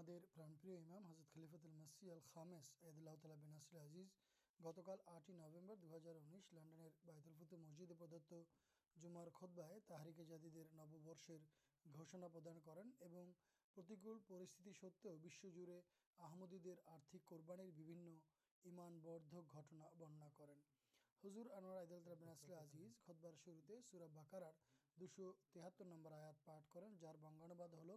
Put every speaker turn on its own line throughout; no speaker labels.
আমাদের প্রাণপ্রিয় ইমাম হজরত খলিফত মসি আল খামেস এদুল্লাহ তালা বিনাসির আজিজ গতকাল আটই নভেম্বর দু লন্ডনের বায়তুল ফুতু মসজিদে প্রদত্ত জুমার খোদ্বায় তাহারিকে জাদিদের নববর্ষের ঘোষণা প্রদান করেন এবং প্রতিকূল পরিস্থিতি সত্ত্বেও বিশ্বজুড়ে আহমদীদের আর্থিক কোরবানির বিভিন্ন ইমানবর্ধক ঘটনা বর্ণনা করেন হুজুর আনোয়ার আইদুল্লাহ বিন আসলে আজিজ খতবার শুরুতে সুরা বাকারার দুশো তেহাত্তর নম্বর আয়াত পাঠ করেন যার বঙ্গানুবাদ হলো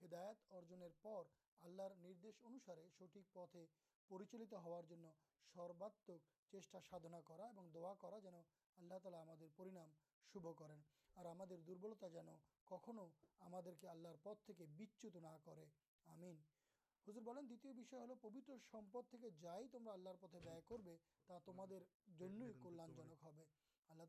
پچینیش پبدا پتہ کر چ بہ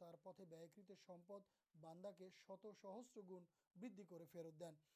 گھر پتہ باندا کے شدی دین۔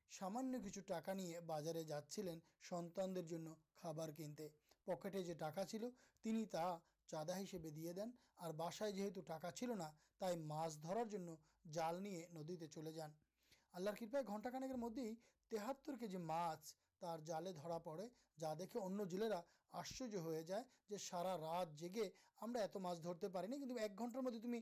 سامانے کرہ جال پڑے جا دیکھے انشر سارا رات جیگے ایک گھنٹار مدد تمہیں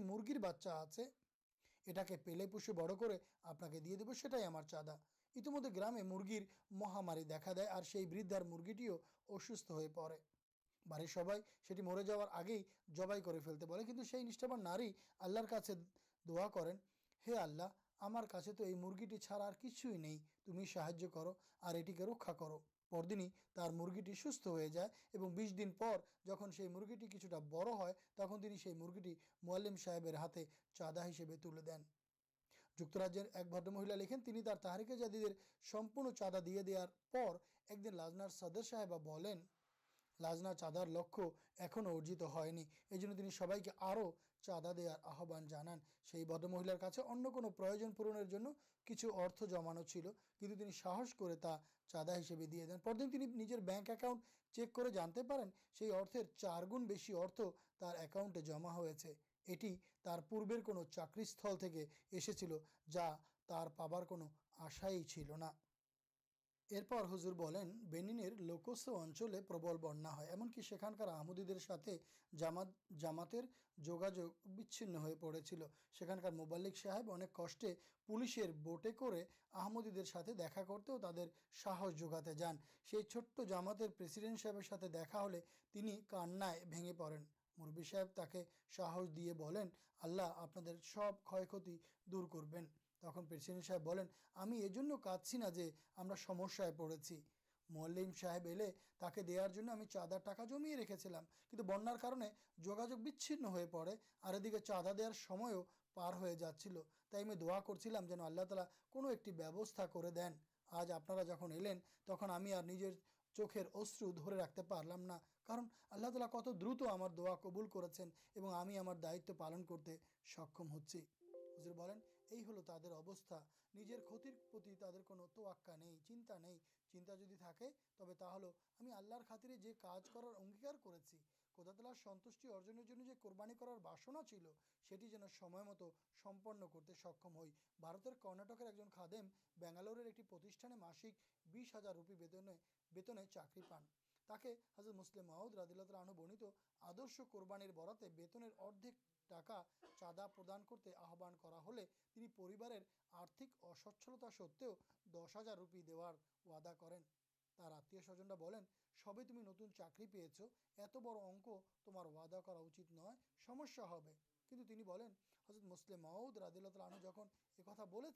مرگی بچا آپ بڑے چادا مرغی مہاماری مرغیٹی اصوست ہو پڑے بارے سب مرے جگہ نارلر دعا کرو رکھا کر جہاں سے مرغیٹی بڑھ ہے تک مرغیٹی موالیم صاحب ہاتھ چادا ہوں تین جاجر ایک بدر مہیلا لکھن کے جادی سمپن چادہ دے دار ایک دن لازن سدر صاحب لازنا چادر لکو ارجنٹ ہوئی یہ سب چادا دہان جان مہلار پورنر کچھ ارتھ جمانو چل کی دے دین پردیج بینک اکاؤنٹ چیک کر جانتے پہ اردو چار گنت ہو پور چاکرستل جا پار آشائی چلنا لوکس مبال پولیس جگا جان سے چھٹ جامات مربی صاحب تک ساہس دے بولیں آلہ آپ کھتی دور کر تک پردی پڑے مل سا چادر چادا دار دا جان تعالی کو دین آج آپ جہاں ایلین تک ہم رکھتے پرلام نہال کت درت ہمارے دعا قبول کر دائت پالن کرتے سکم ہو مسکش ہزار روپیے پانچ نت چڑک تما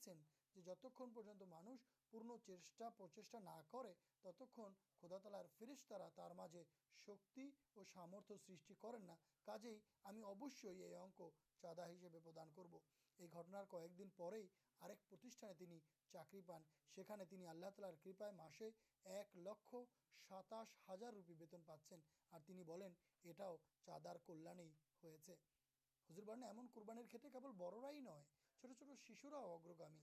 کر যে যতক্ষণ পর্যন্ত মানুষ পূর্ণ চেষ্টা প্রচেষ্টা না করে ততক্ষণ খোদাতলার ফিরিস তারা তার মাঝে শক্তি ও সামর্থ্য সৃষ্টি করেন না কাজেই আমি অবশ্যই এই অঙ্ক চাঁদা হিসেবে প্রদান করব এই ঘটনার কয়েকদিন পরেই আরেক প্রতিষ্ঠানে তিনি চাকরি পান সেখানে তিনি আল্লাহ তালার কৃপায় মাসে এক লক্ষ সাতাশ হাজার রুপি বেতন পাচ্ছেন আর তিনি বলেন এটাও চাঁদার কল্যাণেই হয়েছে হুজুরবান এমন কোরবানির ক্ষেত্রে কেবল বড়রাই নয় ছোট ছোট শিশুরাও অগ্রগামী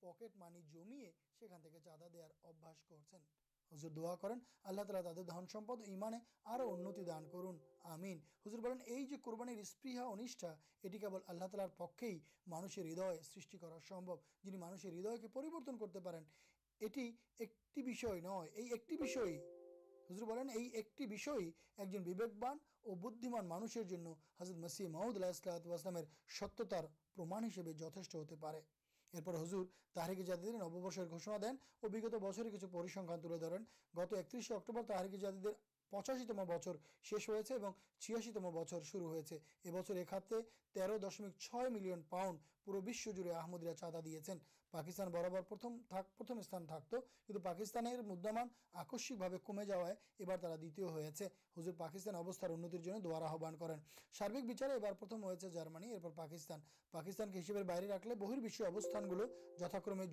پکیٹ مانی جمیے چاندا دینا حضور دعا کریں اللہ تعالیٰ تعداد دھن سمپد ایمانے اور انتی دان کرن۔ آمین۔ حضور بولیں یہ جو قربانیر اسپریحا انیشا یہ کیول اللہ تعالار پکے مانشر ہدے سرشی کرا سمبو جن مانشر ہدے کے پریبرتن کرتے پین یہ ایک نئے یہ ایک حضور بولیں یہ ایک ایک جن بوکبان اور بدھیمان مانشر حضرت مسیح محمود اللہ السلات واسلام ستیہتار پرما ہسے جتےش ہوتے پے ہزر تحریکی جادی نو برشنا دین اور بچے کچھ پرسنکھ پچاشیتم بچر شروع پورا جڑے چیز پاکستان مدد مان آکس کمے جا دیوی ہو پاکستان ابستار اُنتر جو دوارہ کریں سارک بچارے اب پرتھم ہوتے ہیں جارمانی پاکستان پاکستان کے ہسپتر باہر رکھ لہر ابستان گلو جھاکرمیر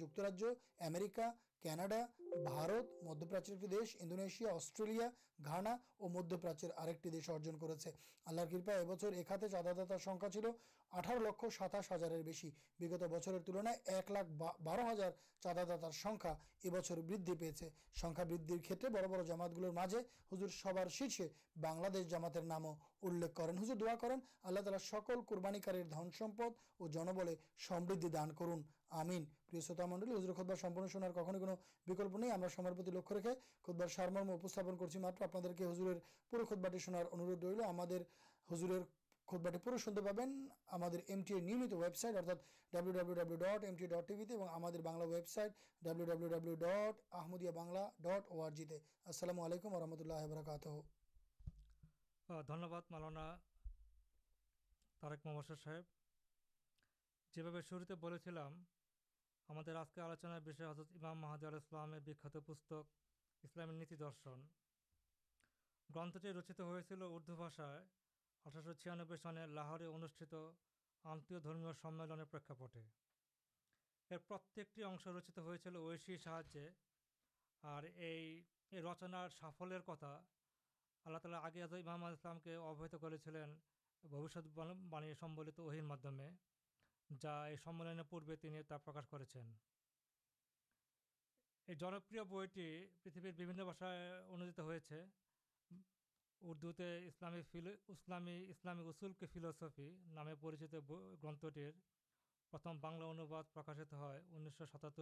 کاناڈا بارت مدپراچی دیش اندونیشیال اور مدپراچی ارجن کر چا داتارٹار ساتاش ہزار بچن ایک لاکھ بارہ ہزار چادا داتار بدھ پیچھے۔ سکھا بدھے بڑ بڑ جامات گلے ہجور سب شیرے بن جامات نام الے کر ہجور دعا کر سکول قوربانپد اور جنبل سمدی دان کر আমিন প্রিয় শ্রোতা মন্ডলী হুজুর খোদ্ সম্পূর্ণ শোনার কখনো কোনো বিকল্প নেই আমরা সময়ের প্রতি লক্ষ্য রেখে খোদ্বার সারমর্ম উপস্থাপন করছি মাত্র আপনাদেরকে হুজুরের পুরো খোদ্বাটি শোনার অনুরোধ রইল আমাদের হুজুরের খোদ্বাটি পুরো শুনতে পাবেন আমাদের এমটি এর নিয়মিত ওয়েবসাইট অর্থাৎ W W W dot M T dot টিভিতে এবং আমাদের Bangla website W W W dot Ahmadiyya Bangla dot ওআরজিতে আসসালামু আলাইকুম রহমতুল্লাহ বরাকাত
ধন্যবাদ মালানা তারেক মোহাম্মদ সাহেব যেভাবে শুরুতে বলেছিলাম ہمارے آج کے آلو حضرت پسک اسلام نیتی درشن گرتھٹی رچت ہو چل اردو بھاشا اٹھارہ چھیانے سن لاہور انوتھ آمیہ سملنے پرچت ہوتی اشی ساجے اور یہ رچن سافلر کتا اللہ تعالی آگی حضد اسلام کے ابہت کرانے اہیر معدمے جا یہ سملنے پورے گرتٹر ستات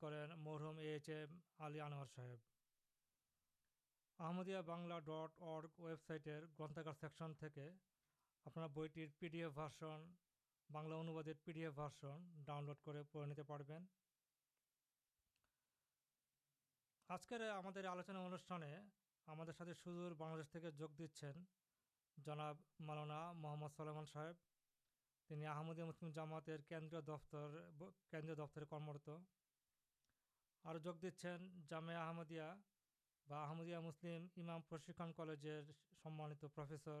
کر مرحوم ایچ ایم آلو صاحب آمدیہ بنگلہ ڈٹ ارگیبسائٹر گرتگار سیکشن اپنا بوٹر پی ڈی ایفن بنلا ان پیڈی ایفن ڈاؤنلوڈ کر پڑے پڑے آج کے ہم آلوچنا انوشانا محمد سلمان صاحب انمدیہ مسلم جامات کرمرت اور جامع آمدیادیہ مسلم امام پرشکن کالج سمانت پرفیسر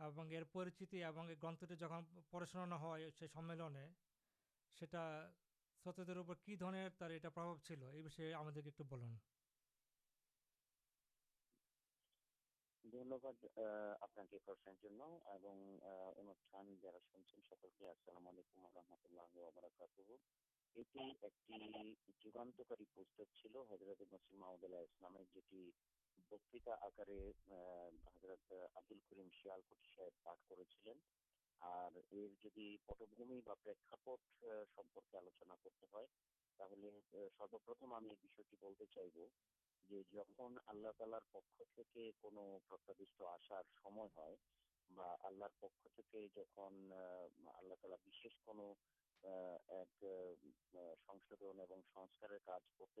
এবং এর পরিচিতি এবং এই গ্রন্থটি যখন পড়াশোনা হয় সে সম্মেলনে সেটা শ্রোতাদের উপর কী ধরনের তার এটা প্রভাব ছিল এই বিষয়ে আমাদেরকে একটু বলুন
ধন্যবাদ আপনাকে প্রশ্নের জন্য এবং অনুষ্ঠান যারা শুনছেন সকলকে আসসালাম আলাইকুম রহমতুল্লাহ ওবরাকাতুহু এটি একটি যুগান্তকারী পুস্তক ছিল হযরত মুসলিম মাওলানা ইসলামের যেটি پکش آ پک جہاں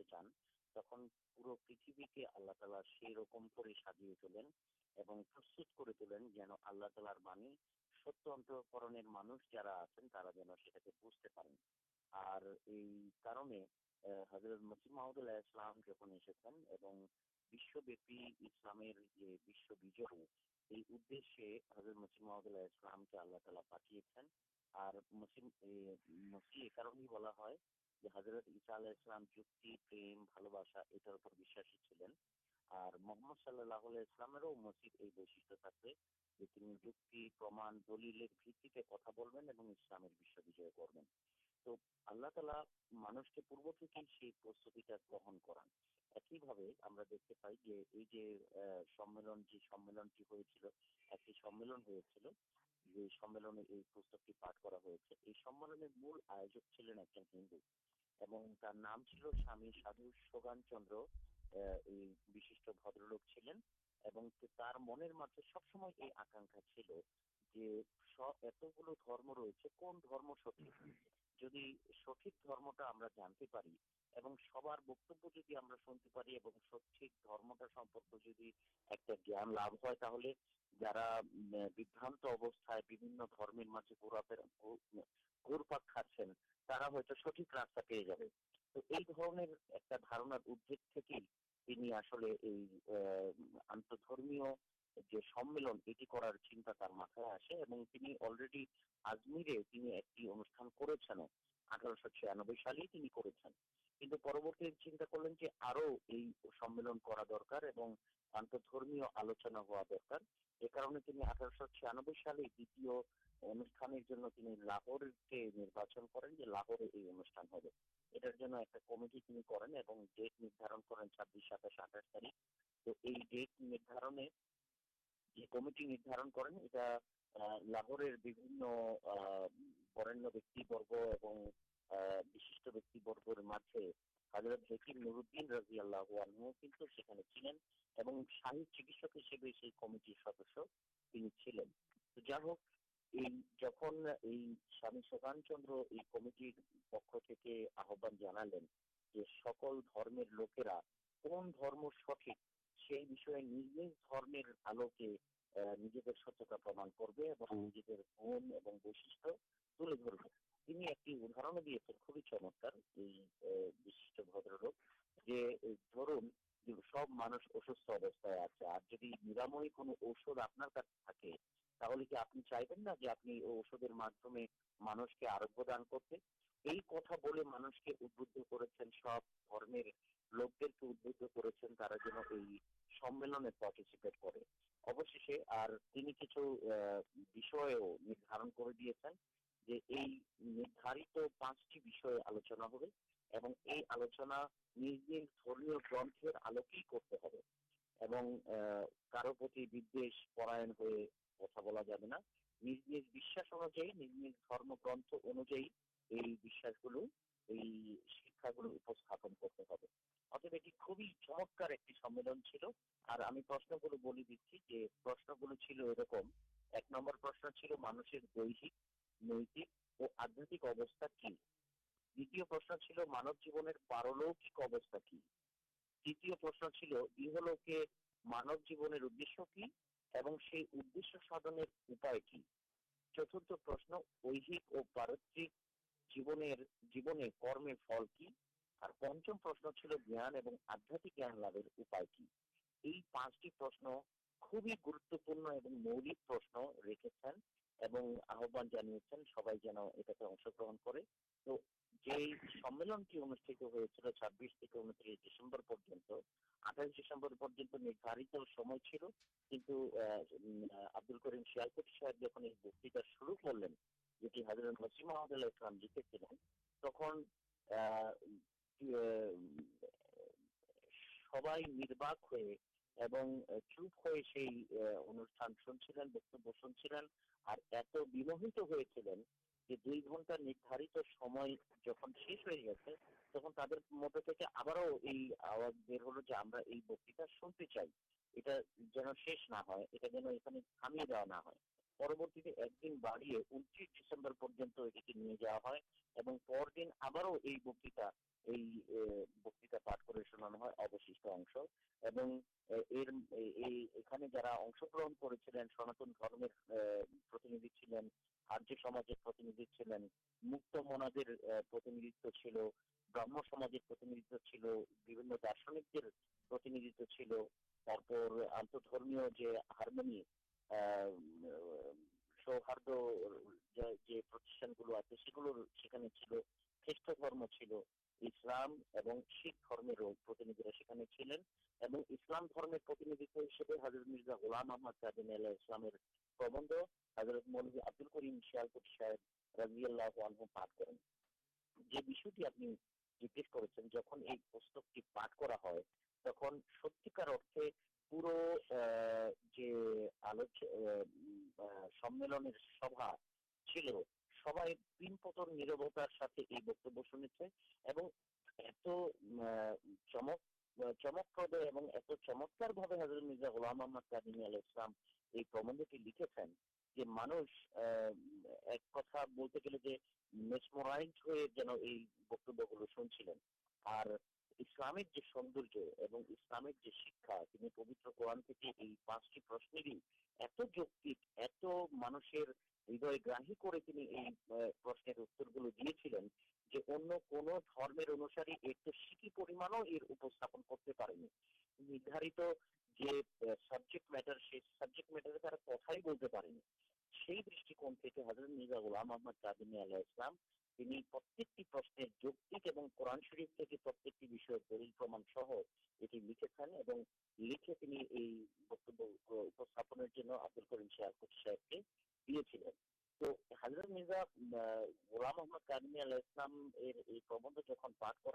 تالاشن مس محمد اللہ یہ حضرت مسیم محمد اللہ تعالی پہ مسلم بلا تو اللہ تعالی مانس کے پوروی کران ایک دیکھتے پائیلن سٹھا جانتے سب بکبی سبھی ایک انال کچھ پروتی چنتا کر لیں درکار آلوچنا ہوا درکار لاہور نردین رضی اللہ چلین چکسکرم کے سچتا پر تربیت دیا خوبی چمت لوک لوکیس پہ آلوچنا ہو خوبی چمکارشن گلو بڑی دیکھیے گلو روکر پرشن چل مانسک نیتک اور آدھاتم کی دشن چل مانو جیونے پارلک آدھات لبھا کی پچٹی پرشن خوب گرتپ مولی پرشن رکھے آپ سب یہ تو جباک چوپئے بکبل اور بکتا پہانا جاش گر سناتن خیسٹرم چل اس میں مرزا غلام محمد سب چل سب نیربت مرضا محمد ہوں گے سیکی پورا کرتے تو حضرت مزا گولام محمد تعدمی اسلام جہاں پار کر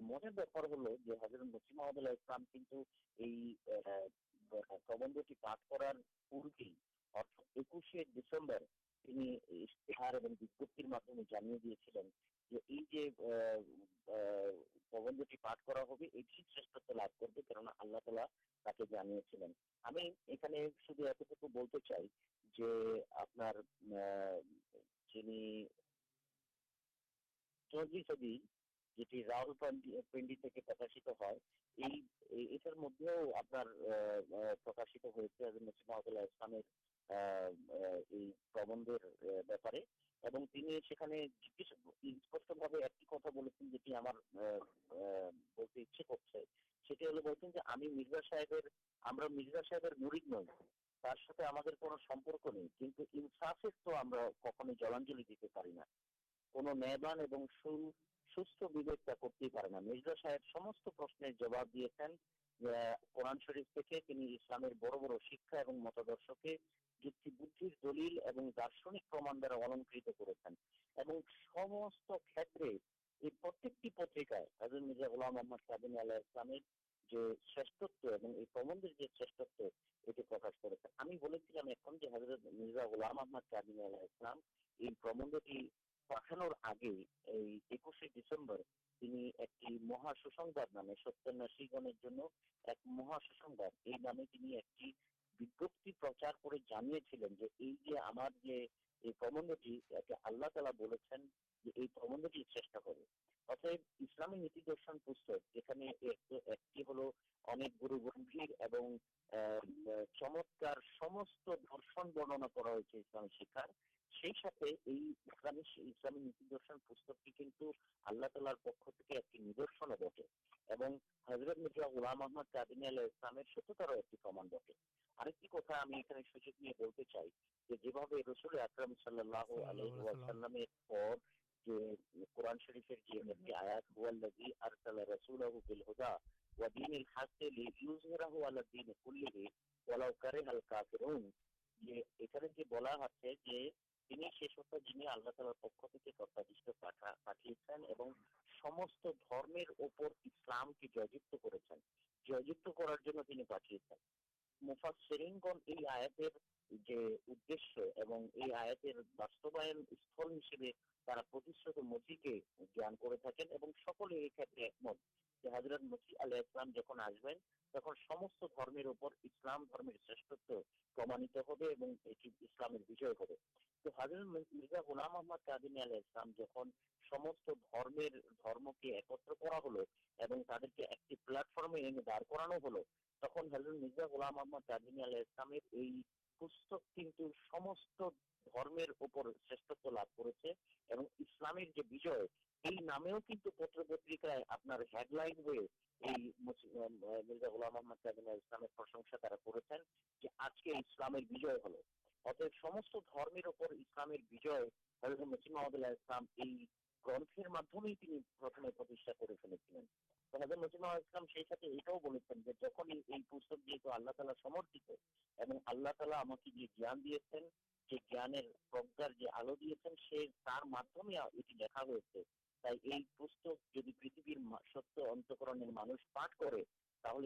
منہ لینا تالا ہمیں پکاشن صحیح مرزا صاحب نہیں تو کلاجلی پترکا حضرت مرزا اللہت پر یہ حضرت مرضاحمد چلامی نیتی درشن پہ ایک ہلکی چمت درشن برننا کر সেই সাথে এই ইসলামী ইসলামী নীতি দর্শন পুস্তকটি কিন্তু আল্লাহ তালার পক্ষ থেকে একটি নিদর্শন বটে এবং হজরত মির্জা গুলাম আহমদ কাদিনী আল্লাহ ইসলামের সত্যতারও একটি প্রমাণ বটে আরেকটি কথা আমি এখানে সুযোগ নিয়ে বলতে চাই যে যেভাবে রসুল আকরম সাল্লাহ আলহামের পর যে কোরআন শরীফের যে একটি আয়াত হুয়াল নজি আর তাল্লাহ রসুল আহ বিল হুদা ওয়াদিন ইল হাসতে লি ইউজহরাহু আলা দিন কুল্লিহি ওয়ালাউ কারিহাল কাফিরুন যে এখানে যে বলা হচ্ছে যে جنہ تعالی پکاشت مجھے حضرت مچھلی جہاں آسبین تک اسلام شروع پر نام پت پتر مرزا اللہ محمد تھی پہن سب مانگ پاٹھ کر محا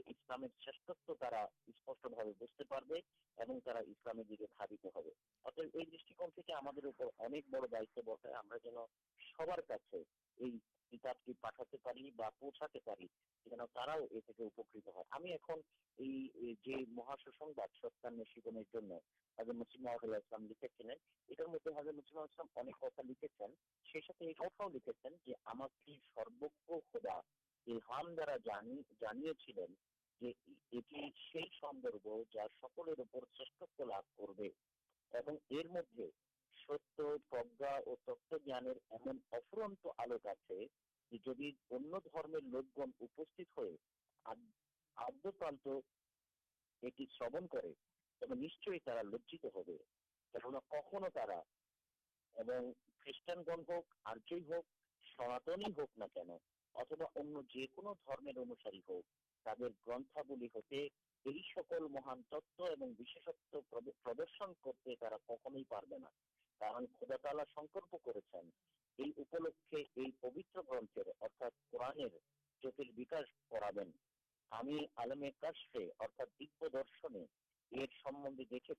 سواد مسلم لکھے چلے مطلب مسلم لکھے لکھے لجنا کھوا خان گن ہوک آرک سناتن ہمشن دیکھے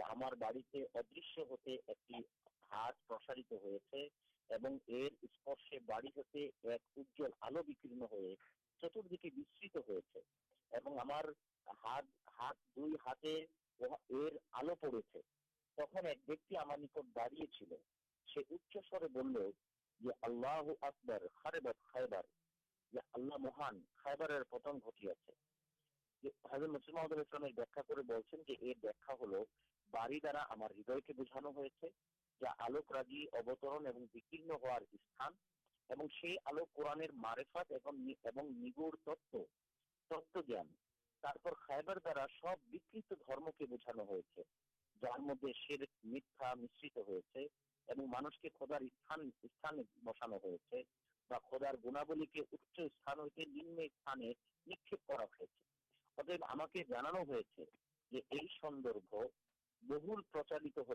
ہمار بڑی ادشیہ ہوتے ایکسارت ہو مہان خائر پتن سے مسلم کرا ہر بوجھانا بسانا خود نکب ہم بہت پرچلت ہو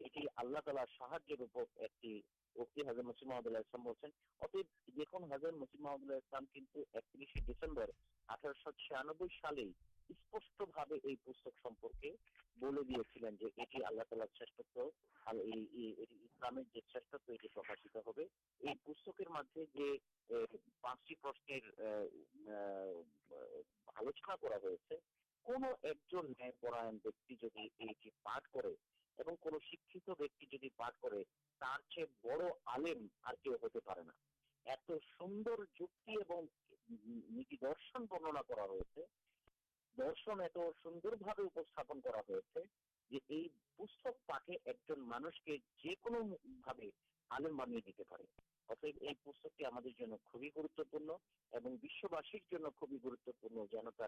مدے آلوچنا بڑا نئےپرائن مانس کے جی آلے بنائی دیتے اتب یہ پہنچنے گروتپاش خوبی گروتوپنتا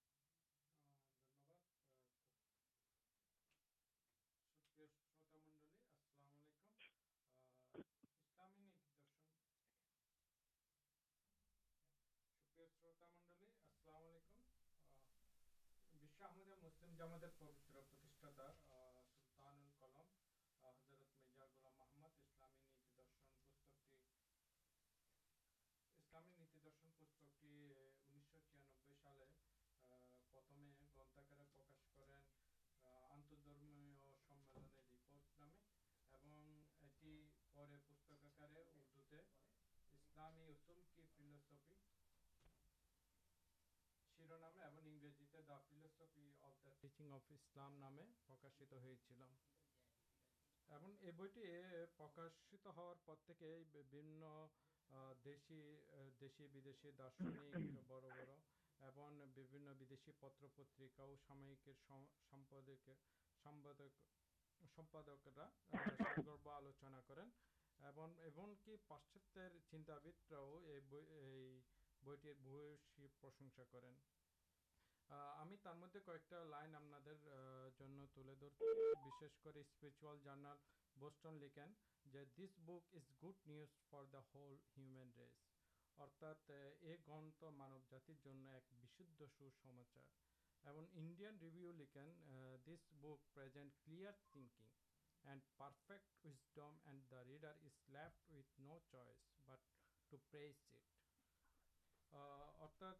আমাদের পবিত্র প্রতিষ্ঠাতা সুলতানুল কলম হজরত মির্জা গুলাম মাহমদ ইসলামী নীতি দর্শন পুস্তকটি ইসলামী নীতি দর্শন পুস্তকটি উনিশশো সালে প্রথমে গ্রন্থাকারে প্রকাশ করেন আন্তর্ধর্মীয় সম্মেলনে রিপোর্ট নামে এবং এটি পরে পুস্তকাকারে উর্দুতে ইসলামী উসুম কি ফিলোসফি টিচিং অফ ইসলাম নামে প্রকাশিত হয়েছিল এবং এই বইটি প্রকাশিত হওয়ার পর থেকে বিভিন্ন দেশি দেশি বিদেশি দার্শনিক বড় বড় এবং বিভিন্ন বিদেশি পত্রপত্রিকা ও সাময়িকের সম্পাদকের সম্পাদক সম্পাদকরা সুগর্ব আলোচনা করেন এবং এমনকি পাশ্চাত্যের চিন্তাবিদরাও এই বই এই বইটির ভূয়সী প্রশংসা করেন আমি তার মধ্যে কয়েকটা লাইন আপনাদের জন্য তুলে ধরছি বিশেষ করে স্পিরিচুয়াল জার্নাল বোস্টন লিখেন যে this book is good news for the whole human race অর্থাৎ এ গ্রন্থ মানব জাতির জন্য এক বিশুদ্ধ সুসমাচার এবং ইন্ডিয়ান রিভিউ লিখেন this book present clear thinking and perfect wisdom and the reader is left with no choice but to press it অর্থাৎ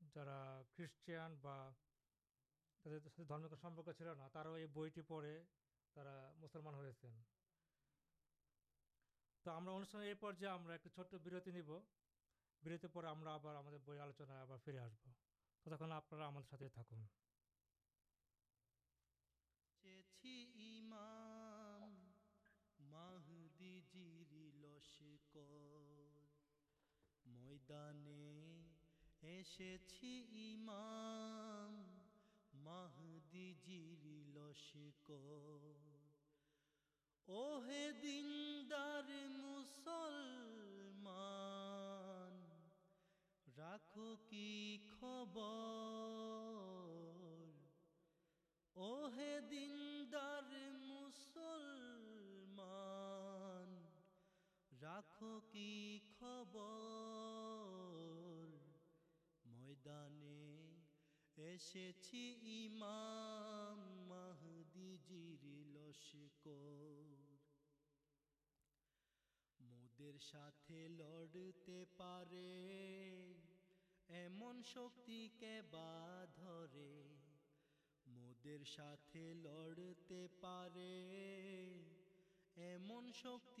যারা খ্রিস্টিয়ান বা তাদের সাথে ধর্মের সম্পর্ক ছিল না তারাও এই বইটি পড়ে তারা মুসলমান হয়েছেন তো আমরা অনুষ্ঠানে এই পর্যায়ে আমরা একটা ছোট্ট বিরতি নিব বিরতি পরে আমরা আবার আমাদের বই আলোচনায় আবার ফিরে আসব ততক্ষণ আপনারা আমাদের সাথে থাকুন
চেছি ইমাম মাহদি জিরি লস্কর ময়দানে رکھ اح دن دار مسل مخب مدر لڑتے پارے ایم شک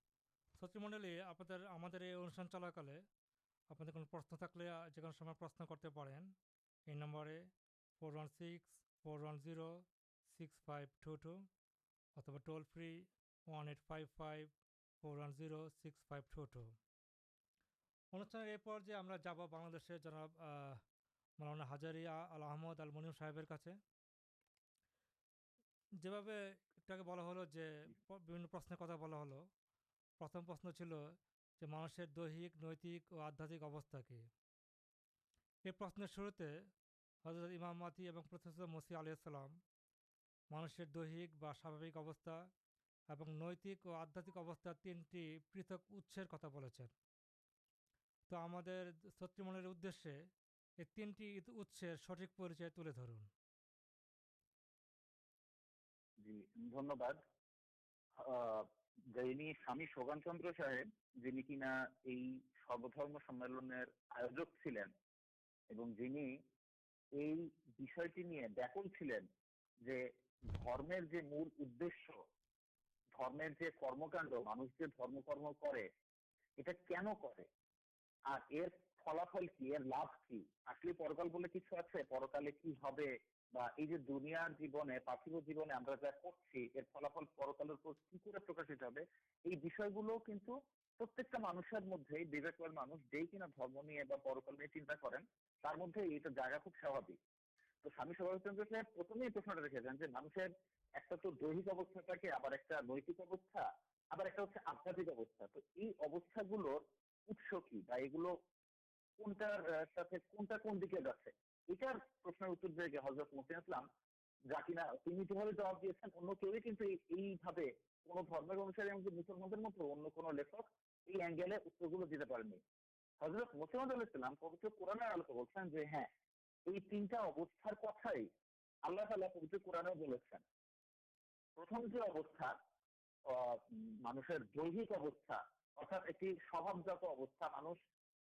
ستری منڈل ہم انشان چلاک آپ پرشن تک لا جن پرشن کرتے پی number four one six four ونو سکس فائیو ٹو ٹو اتبا toll free one eight five five four one zero six five two two انہیں جب بنسے جناب مولانا ہزاریہ آل احمد الحبیر کا بلا ہل جو پرشن کتنا بلا ہل تو میرے سٹک
تر مل ادھر مانگلافل کی لبھ کی آپال بول کچھ آپال کی جی سامی سوباش چندر ایک دہستا نیتک آدھات کیونکہ مانسر دہستا ارتھا ایک سواب جاتا مان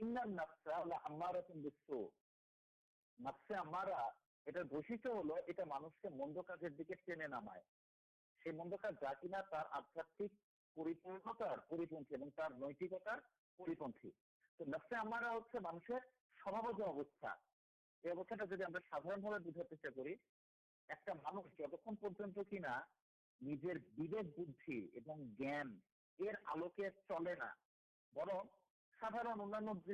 مانسر بجار چیز کرانا بھائی جان چلے بر ستن پہ نام ہوتے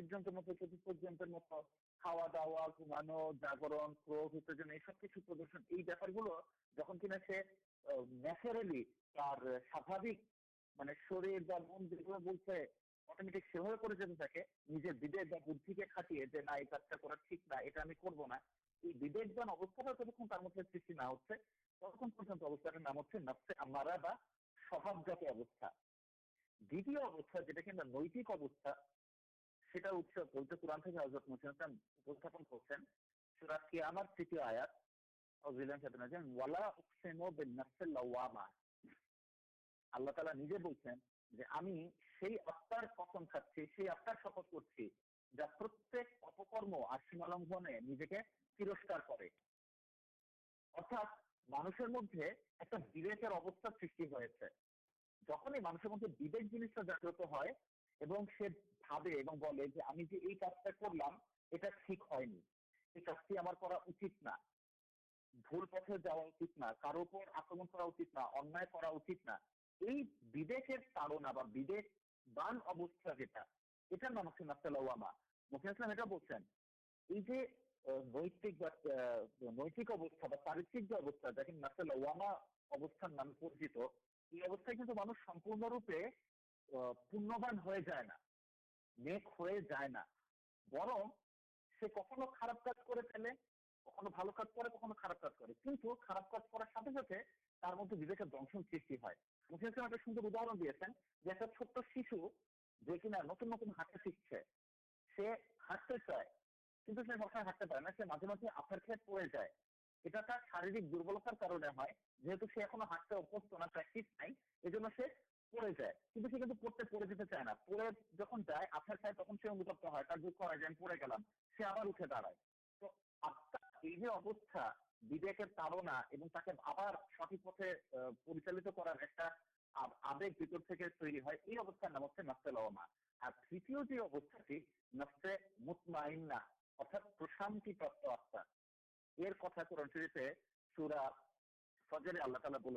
ہیں نیتک لمنے ترسکار مدد سروس مدد جنس ٹھیک ہے نیتک نسل مانپ روپے پن جائے گا نت نتائیں آپ پڑے جائے یہ شارک دربلتار پڑے جائے گیارشانپتا سورا اللہ تعالی بول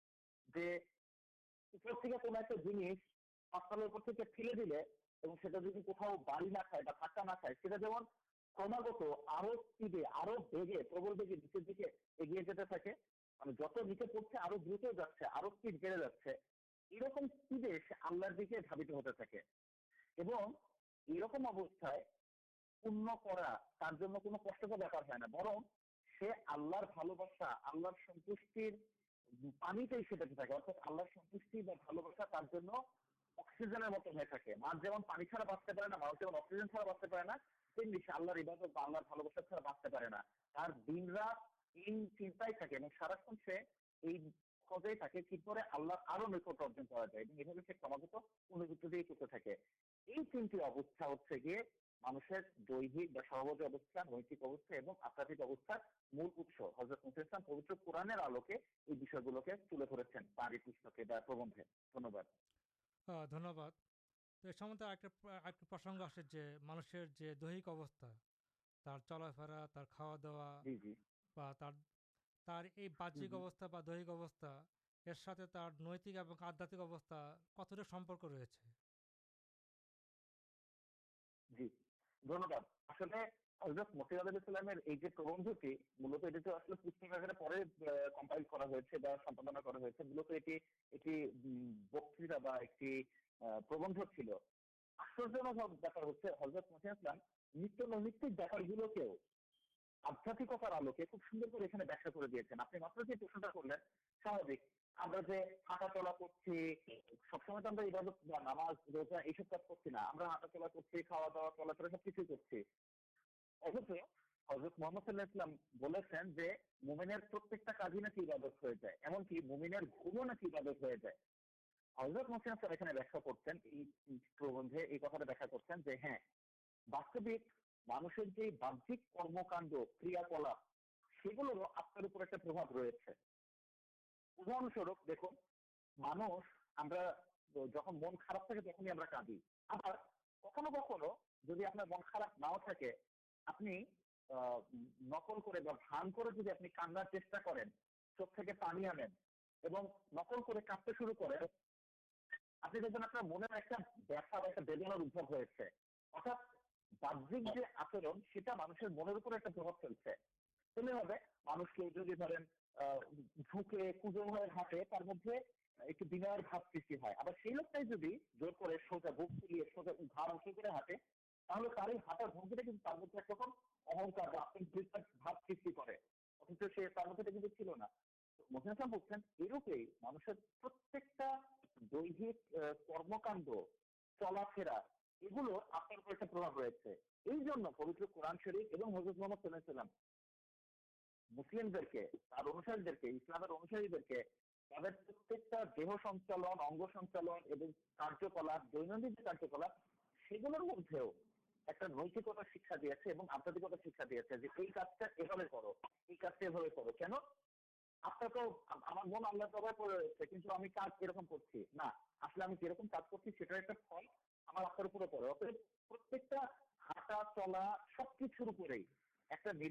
پن کرنا کشت بےپارا برن سے آللہ آللہ سنت چاہے سارا کیلو نیکٹ ارجن کر
چلا فرا خوا داست
نکلکا حرسیز نت نک بہت آدمیتار سبر مومینت محسوس مانسر جو باہر کلا سی گلوار آپ من ایک بےدن رہے اردا باہر مانگ چلتے ہیں مانش لیے مانسرک کرمکان چلا فرا یہ آپ کے پرابلم رہے پبلک قورن شریک محمد چلے چلے منہ ایک ہاتھا تلا سب کچھ نیمت مل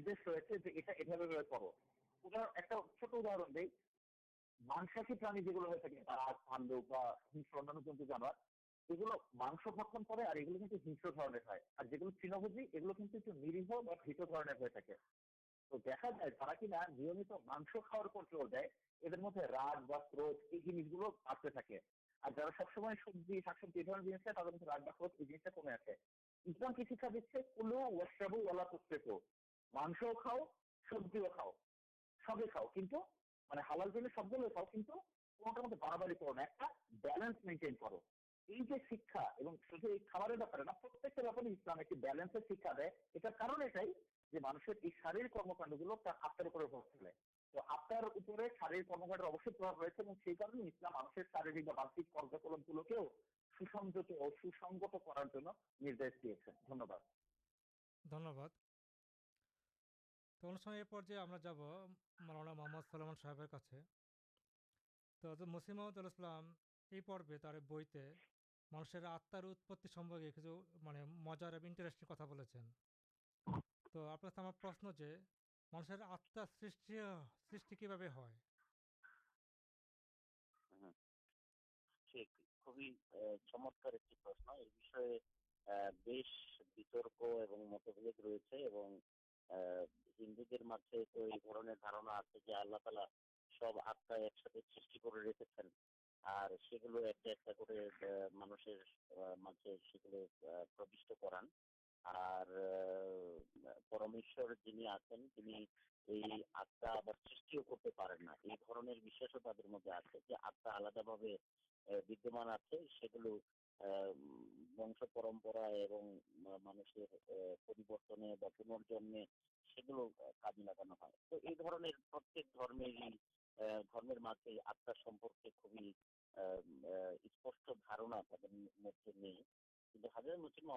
جائے مدد راگ گلوتے سبسمے سبزی شاقی جن راگے پلوک میرے شاریرک
گلو سوس اور তো অনুষ্ঠান এ পর্যায়ে আমরা যাব মৌলানা মোহাম্মদ সালমান সাহেবের কাছে তো মুসিম মহমদুল ইসলাম এই পর্বে তার বইতে মানুষের আত্মার উৎপত্তি সম্পর্কে কিছু মানে মজার এবং ইন্টারেস্টিং কথা বলেছেন তো আপনার কাছে আমার প্রশ্ন যে মানুষের আত্মা সৃষ্টি সৃষ্টি কিভাবে হয়
খুবই চমৎকার একটি প্রশ্ন এই বিষয়ে বেশ বিতর্ক এবং মতভেদ রয়েছে এবং جن آپا سوتے مدد آتے آلدا بھادمان آتے ہیں مدد حضرت مسلم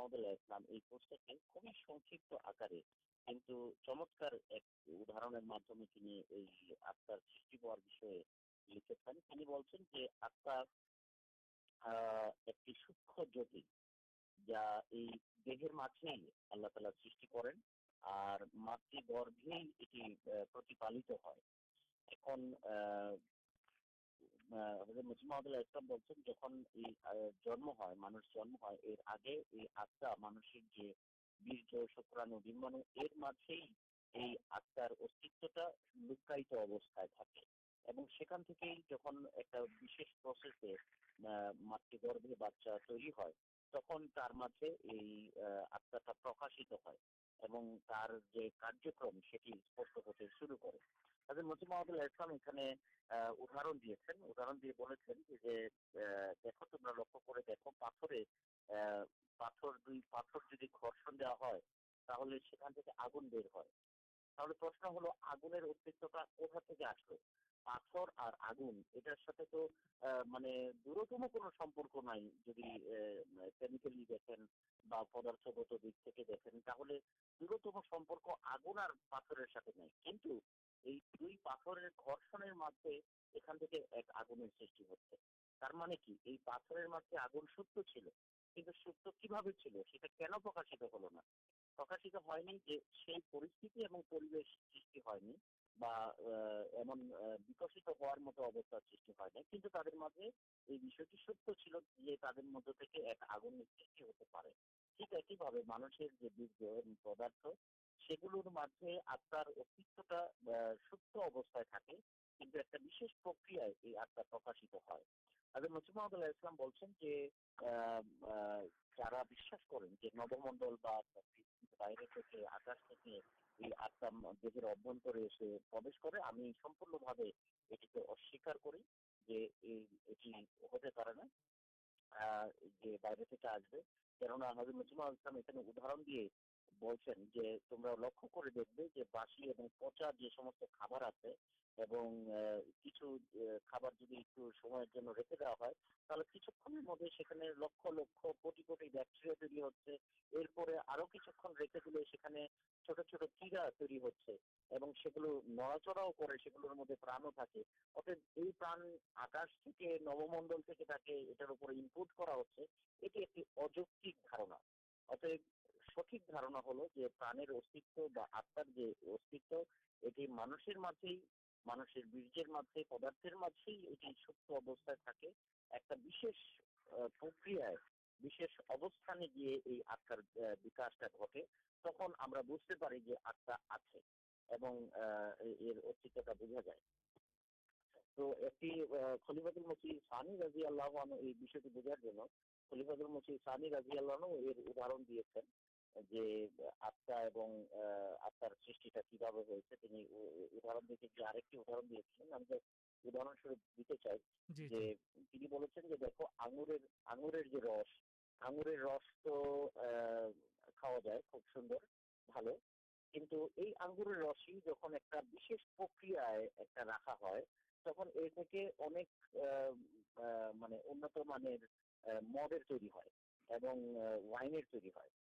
آکار چمت آپ لکھتے تھے آپ مسلم جمع جنم شکرانو یہ آپ لکھا تھا لیک پا آگن بر ہے پرشن ہلو آگنے مدے سارے کیونکہ مدد آگن ست سی بھاب پر ہلنا پر ہے پرستی اور پریشن مدن سک ایک مانس کے پدارت سے مدد آتی سترا پرکاشت ہے مجھے باہر سے آنا مزم اللہ دے لیکھ بھی مدد یہ نو منڈلکار سٹا ہلانے پہ سوستان آپ استعمال تو خلفاد مسی شاہ رازی اللہ بوجھار سیے سوند ایک رکھا ہے مدیر تر وائر تر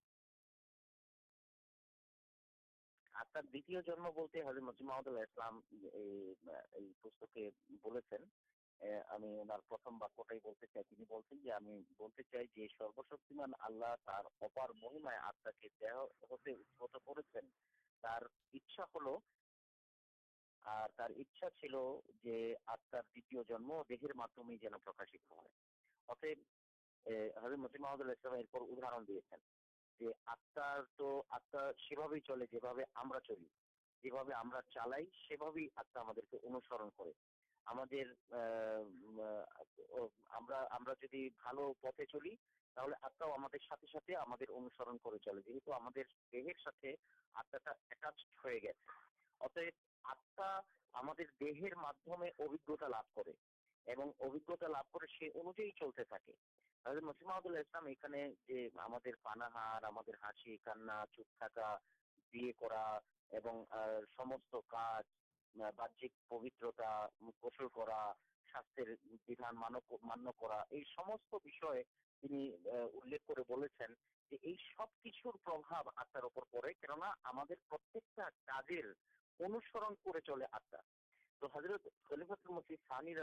جم دیہ حمد اللہ دیا لب اب لوگ چلتے تھے مانا سب کچھ آٹار پڑے کم ترسرے چلے آٹھا تو حضرت خلیفات مسلم شاہی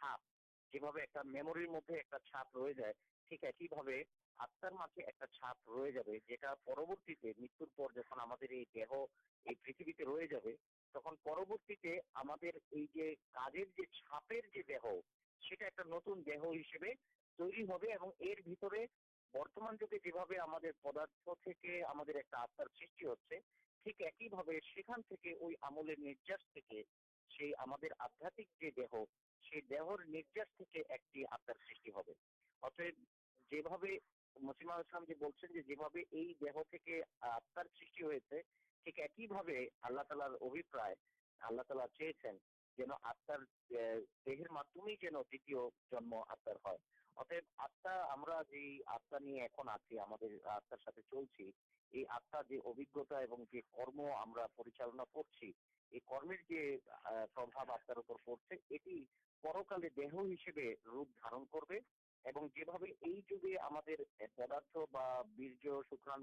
آپ میم ایک چھپ روز ہے مت ہم پہ روپئے سب مسماسلام دیہ آپ سے دیہ ہر روپ کردار شکران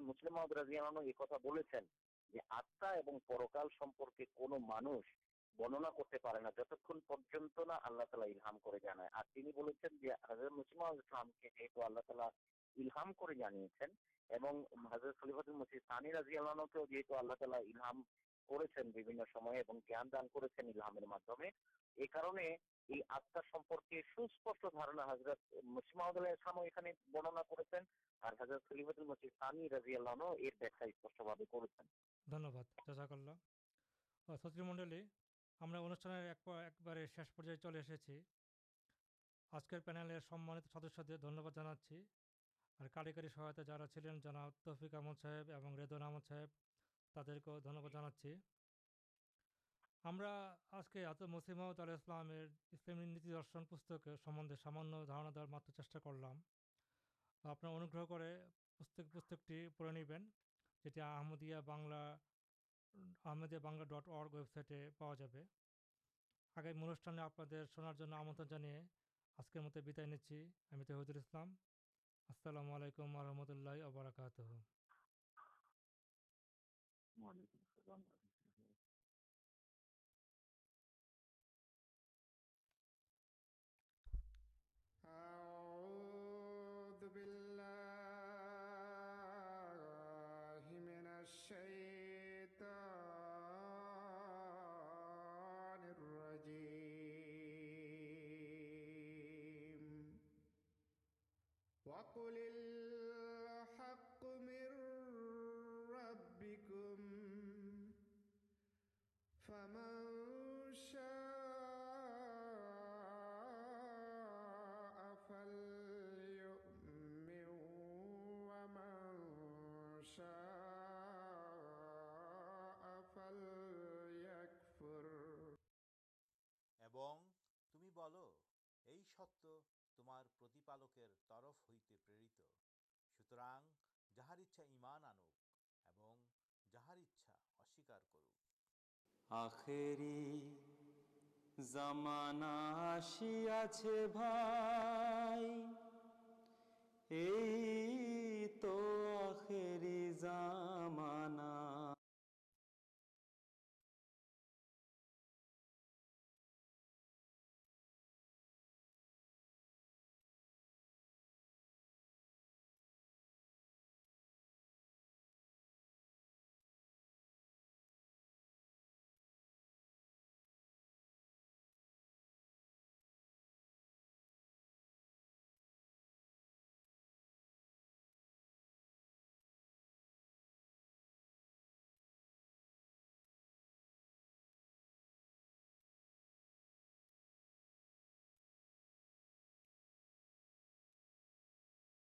مسلم رضیامپ مانس برننا کرتے نہلا حضرت اللہ تعالی ইলহাম করে জানিয়েছেন এবং হাজরত খলিফাতুল মসিদ সানি রাজি আল্লাহকেও যেহেতু আল্লাহ তালা ইলহাম করেছেন বিভিন্ন সময়ে এবং জ্ঞান দান করেছেন ইলহামের মাধ্যমে এ কারণে এই আত্মা সম্পর্কে সুস্পষ্ট ধারণা হাজরত মুসিমাউদ্দুল্লাহ ইসলামও এখানে বর্ণনা করেছেন আর হাজরত খলিফাতুল মসিদ সানি রাজি আল্লাহনও এর ব্যাখ্যা স্পষ্টভাবে করেছেন
ধন্যবাদ জাজাকাল্লাহ শ্রোতৃমণ্ডলী আমরা অনুষ্ঠানের একবারে শেষ পর্যায়ে চলে এসেছি আজকের প্যানেলের সম্মানিত সদস্যদের ধন্যবাদ জানাচ্ছি اور کاریگری سہایت جارا چلین جناب تفیق احمد صاحب اور ریدون احمد صاحب تعداد کو دھنیہ جاچی ہمارا آج کے حضرت مسیمت علیہ السلام اسلامی نیتی درشن پستک سمبندے سامان دھارنا دار مات چیٹا کرلام آپ انوگرہ کر پستک پستکٹی پڑے نیبین جیٹی آمدیا بنلا آمدیا بنلا ڈٹ ارگ ویبسائٹے پاؤ جائے آگے انوشان آپ شنار جن آمنترن جانے آج کے مت بدائے نیچی اسلام السلام علیکم ورحمۃ اللہ وبرکاتہ
وعلیکم السلام ورحمۃ
أعوذ بالله من الشيطان الرجيم قل الحق من ربكم فمن شاء
এবং তুমি বলো এই সত্য তোমার প্রতিপালকের তরফ হইতে প্রেরিত সুতরাং যাহার ইচ্ছা ইমান আনুক এবং যাহার ইচ্ছা অস্বীকার করুক
আখেরি জামানা আসিয়াছে ভাই এই তো আখেরি জামানা